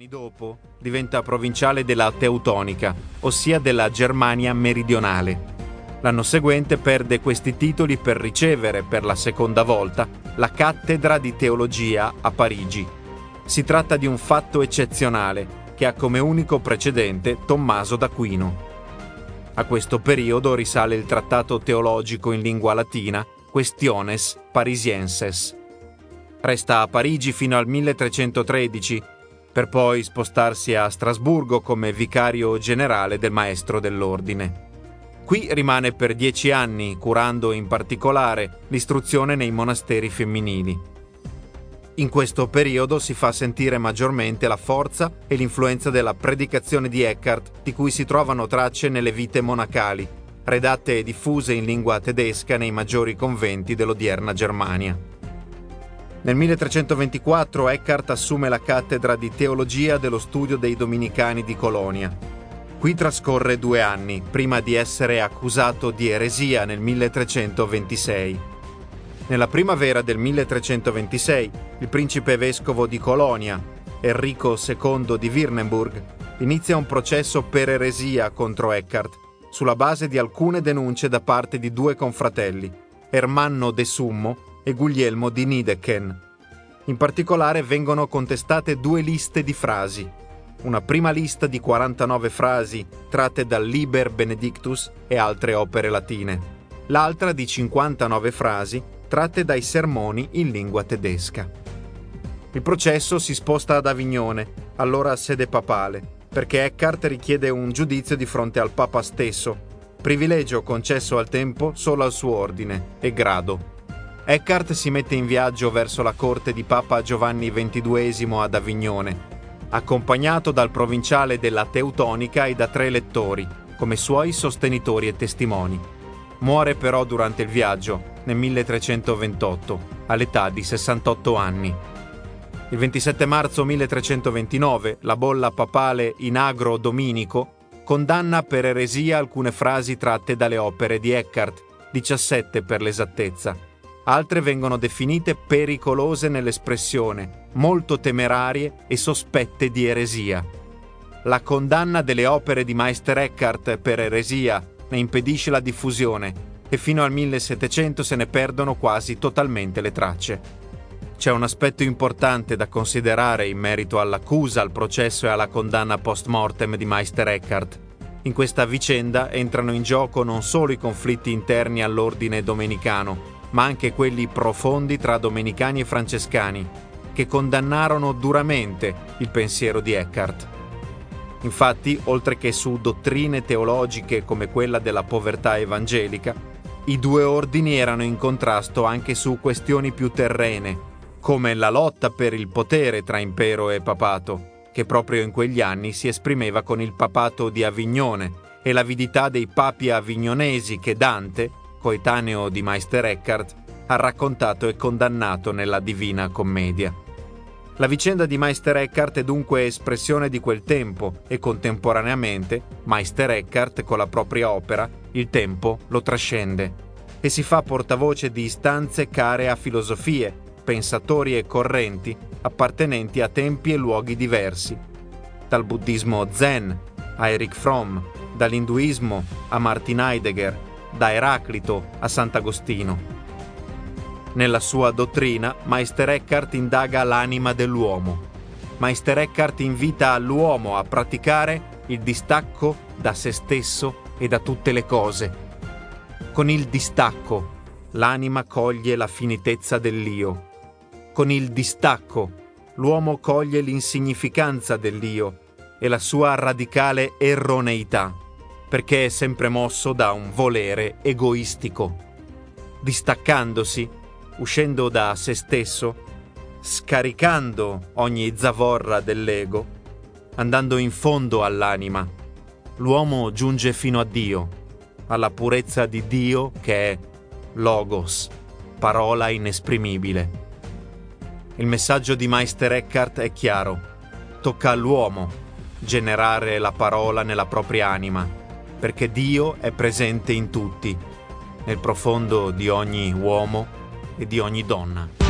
Anni dopo diventa provinciale della Teutonica, ossia della Germania meridionale. L'anno seguente perde questi titoli per ricevere per la seconda volta la cattedra di teologia a Parigi. Si tratta di un fatto eccezionale che ha come unico precedente Tommaso d'Aquino. A questo periodo risale il trattato teologico in lingua latina Questiones Parisienses. Resta a Parigi fino al 1313, per poi spostarsi a Strasburgo come vicario generale del maestro dell'ordine. Qui rimane per dieci anni, curando in particolare l'istruzione nei monasteri femminili. In questo periodo si fa sentire maggiormente la forza e l'influenza della predicazione di Eckhart, di cui si trovano tracce nelle vite monacali, redatte e diffuse in lingua tedesca nei maggiori conventi dell'odierna Germania. Nel 1324 Eckhart assume la cattedra di teologia dello studio dei Dominicani di Colonia. Qui trascorre due anni, prima di essere accusato di eresia nel 1326. Nella primavera del 1326, il principe vescovo di Colonia, Enrico II di Wirnemburg, inizia un processo per eresia contro Eckhart, sulla base di alcune denunce da parte di due confratelli, Ermanno de Summo e Guglielmo di Nidecken. In particolare vengono contestate due liste di frasi. Una prima lista di 49 frasi tratte dal Liber Benedictus e altre opere latine. L'altra di 59 frasi tratte dai sermoni in lingua tedesca. Il processo si sposta ad Avignone, allora sede papale, perché Eckhart richiede un giudizio di fronte al Papa stesso, privilegio concesso al tempo solo al suo ordine e grado. Eckhart si mette in viaggio verso la corte di Papa Giovanni XXII ad Avignone, accompagnato dal provinciale della Teutonica e da tre lettori, come suoi sostenitori e testimoni. Muore però durante il viaggio, nel 1328, all'età di 68 anni. Il 27 marzo 1329 la bolla papale in agro dominico condanna per eresia alcune frasi tratte dalle opere di Eckhart, 17 per l'esattezza. Altre vengono definite pericolose nell'espressione, molto temerarie e sospette di eresia. La condanna delle opere di Meister Eckhart per eresia ne impedisce la diffusione e fino al 1700 se ne perdono quasi totalmente le tracce. C'è un aspetto importante da considerare in merito all'accusa, al processo e alla condanna post mortem di Meister Eckhart. In questa vicenda entrano in gioco non solo i conflitti interni all'ordine domenicano, ma anche quelli profondi tra domenicani e francescani, che condannarono duramente il pensiero di Eckhart. Infatti, oltre che su dottrine teologiche come quella della povertà evangelica, i due ordini erano in contrasto anche su questioni più terrene, come la lotta per il potere tra impero e papato, che proprio in quegli anni si esprimeva con il papato di Avignone e l'avidità dei papi avignonesi che Dante, coetaneo di Meister Eckhart, ha raccontato e condannato nella Divina Commedia. La vicenda di Meister Eckhart è dunque espressione di quel tempo e contemporaneamente Meister Eckhart con la propria opera il tempo lo trascende e si fa portavoce di istanze care a filosofie, pensatori e correnti appartenenti a tempi e luoghi diversi, dal buddismo zen a Eric Fromm, dall'induismo a Martin Heidegger, da Eraclito a Sant'Agostino. Nella sua dottrina, Meister Eckhart indaga l'anima dell'uomo. Meister Eckhart invita l'uomo a praticare il distacco da se stesso e da tutte le cose. Con il distacco, l'anima coglie la finitezza dell'io. Con il distacco, l'uomo coglie l'insignificanza dell'io e la sua radicale erroneità, perché è sempre mosso da un volere egoistico. Distaccandosi, uscendo da se stesso, scaricando ogni zavorra dell'ego, andando in fondo all'anima, l'uomo giunge fino a Dio, alla purezza di Dio che è Logos, parola inesprimibile. Il messaggio di Meister Eckhart è chiaro. Tocca all'uomo generare la parola nella propria anima, perché Dio è presente in tutti, nel profondo di ogni uomo e di ogni donna.